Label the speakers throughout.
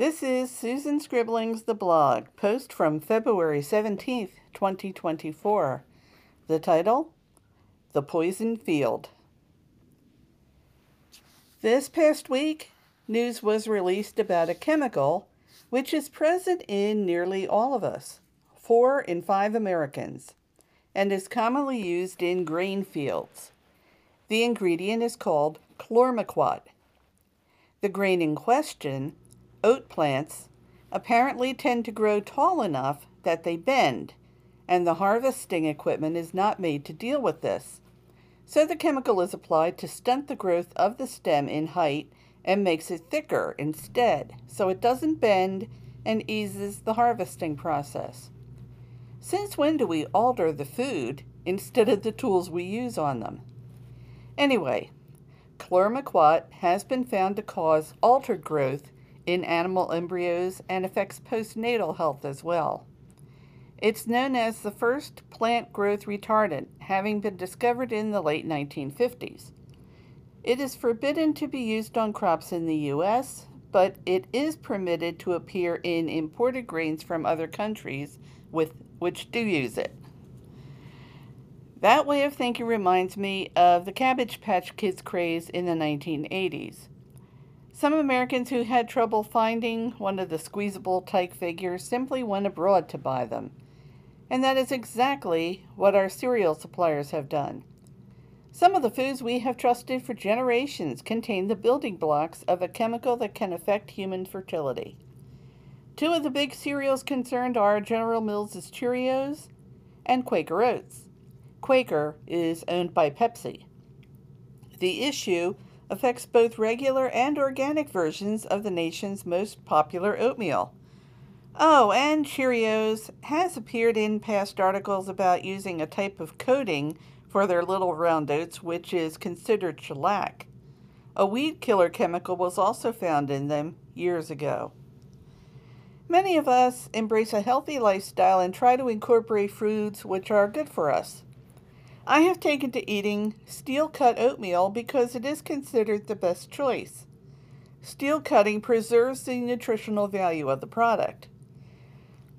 Speaker 1: This is Susan Scribblings, the blog, post from February 17th, 2024. The title The Poison Field. This past week, news was released about a chemical which is present in nearly all of us, four in five Americans, and is commonly used in grain fields. The ingredient is called chlormequat. The grain in question oat plants apparently tend to grow tall enough that they bend, and the harvesting equipment is not made to deal with this. So the chemical is applied to stunt the growth of the stem in height and makes it thicker instead, so it doesn't bend and eases the harvesting process. Since when do we alter the food instead of the tools we use on them? Anyway, chlormequat has been found to cause altered growth in animal embryos and affects postnatal health as well. It's known as the first plant growth retardant, having been discovered in the late 1950s. It is forbidden to be used on crops in the U.S., but it is permitted to appear in imported grains from other countries with, which do use it. That way of thinking reminds me of the Cabbage Patch Kids craze in the 1980s. Some Americans who had trouble finding one of the squeezable tyke figures simply went abroad to buy them. And that is exactly what our cereal suppliers have done. Some of the foods we have trusted for generations contain the building blocks of a chemical that can affect human fertility. Two of the big cereals concerned are General Mills' Cheerios and Quaker Oats. Quaker is owned by Pepsi. The issue affects both regular and organic versions of the nation's most popular oatmeal. Oh, and Cheerios has appeared in past articles about using a type of coating for their little round oats, which is considered shellac. A weed killer chemical was also found in them years ago. Many of us embrace a healthy lifestyle and try to incorporate foods which are good for us. I have taken to eating steel cut oatmeal because it is considered the best choice. Steel cutting preserves the nutritional value of the product.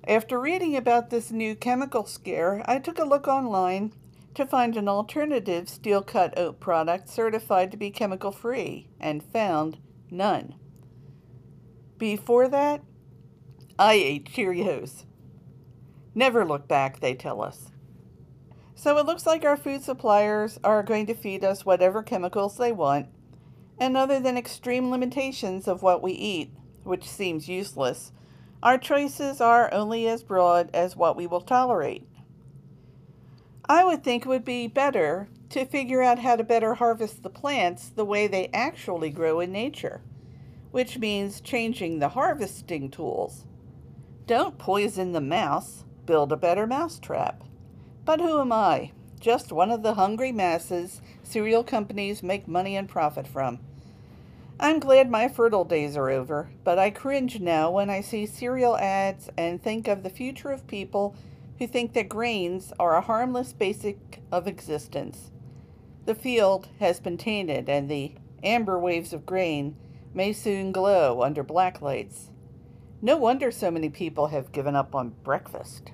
Speaker 1: After reading about this new chemical scare, I took a look online to find an alternative steel cut oat product certified to be chemical free and found none. Before that, I ate Cheerios. Never look back, they tell us. So it looks like our food suppliers are going to feed us whatever chemicals they want, and other than extreme limitations of what we eat, which seems useless, our choices are only as broad as what we will tolerate. I would think it would be better to figure out how to better harvest the plants the way they actually grow in nature, which means changing the harvesting tools. Don't poison the mouse, build a better mousetrap. But who am I? Just one of the hungry masses cereal companies make money and profit from. I'm glad my fertile days are over, but I cringe now when I see cereal ads and think of the future of people who think that grains are a harmless basic of existence. The field has been tainted, and the amber waves of grain may soon glow under black lights. No wonder so many people have given up on breakfast.